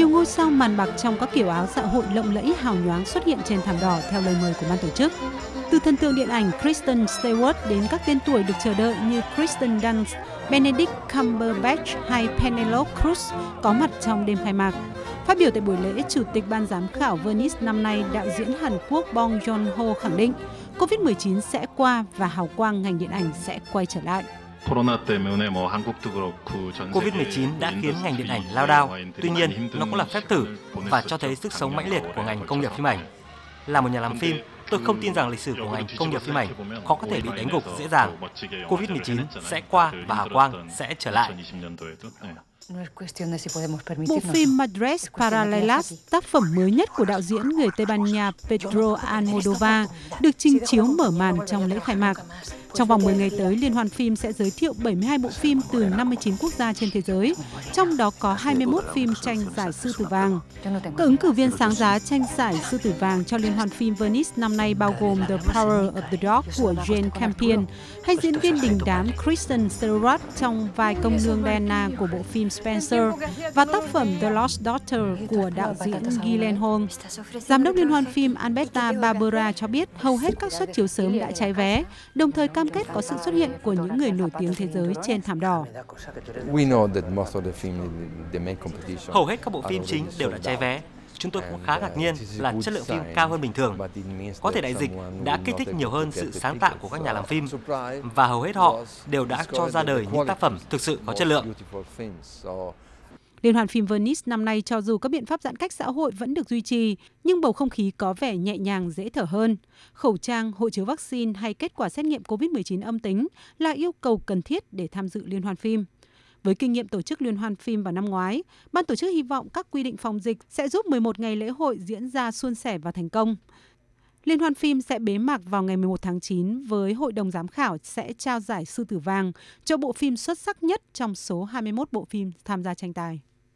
Nhiều ngôi sao màn bạc trong các kiểu áo dạ hội lộng lẫy hào nhoáng xuất hiện trên thảm đỏ theo lời mời của ban tổ chức. Từ thần tượng điện ảnh Kristen Stewart đến các tên tuổi được chờ đợi như Kristen Dunst, Benedict Cumberbatch hay Penelope Cruz có mặt trong đêm khai mạc. Phát biểu tại buổi lễ, Chủ tịch Ban giám khảo Venice năm nay, đạo diễn Hàn Quốc Bong Joon-ho khẳng định COVID-19 sẽ qua và hào quang ngành điện ảnh sẽ quay trở lại. Covid-19 đã khiến ngành điện ảnh lao đao, tuy nhiên nó cũng là phép thử và cho thấy sức sống mãnh liệt của ngành công nghiệp phim ảnh. Là một nhà làm phim, tôi không tin rằng lịch sử của ngành công nghiệp phim ảnh khó có thể bị đánh gục dễ dàng. Covid-19 sẽ qua và hào quang sẽ trở lại. Bộ phim Madres Paralelas, tác phẩm mới nhất của đạo diễn người Tây Ban Nha Pedro Almodovar, được trình chiếu mở màn trong lễ khai mạc. Trong vòng 10 ngày tới, Liên hoan phim sẽ giới thiệu 72 bộ phim từ 59 quốc gia trên thế giới, trong đó có 21 phim tranh giải Sư tử vàng. Các ứng cử viên sáng giá tranh giải Sư tử vàng cho Liên hoan phim Venice năm nay bao gồm The Power of the Dog của Jane Campion hay diễn viên đình đám Kristen Stewart trong vai công nương Diana của bộ phim Spencer và tác phẩm The Lost Daughter của đạo diễn Gyllenhaal. Giám đốc Liên hoan phim Alberta Barbera cho biết hầu hết các suất chiếu sớm đã cháy vé, đồng thời cam kết có sự xuất hiện của những người nổi tiếng thế giới trên thảm đỏ. Hầu hết các bộ phim chính đều đã cháy vé. Chúng tôi cũng khá ngạc nhiên là chất lượng phim cao hơn bình thường. Có thể đại dịch đã kích thích nhiều hơn sự sáng tạo của các nhà làm phim và hầu hết họ đều đã cho ra đời những tác phẩm thực sự có chất lượng. Liên hoan phim Venice năm nay cho dù các biện pháp giãn cách xã hội vẫn được duy trì, nhưng bầu không khí có vẻ nhẹ nhàng dễ thở hơn. Khẩu trang, hộ chiếu vaccine hay kết quả xét nghiệm COVID-19 âm tính là yêu cầu cần thiết để tham dự liên hoan phim. Với kinh nghiệm tổ chức liên hoan phim vào năm ngoái, ban tổ chức hy vọng các quy định phòng dịch sẽ giúp 11 ngày lễ hội diễn ra suôn sẻ và thành công. Liên hoan phim sẽ bế mạc vào ngày 11 tháng 9 với hội đồng giám khảo sẽ trao giải Sư tử vàng cho bộ phim xuất sắc nhất trong số 21 bộ phim tham gia tranh tài.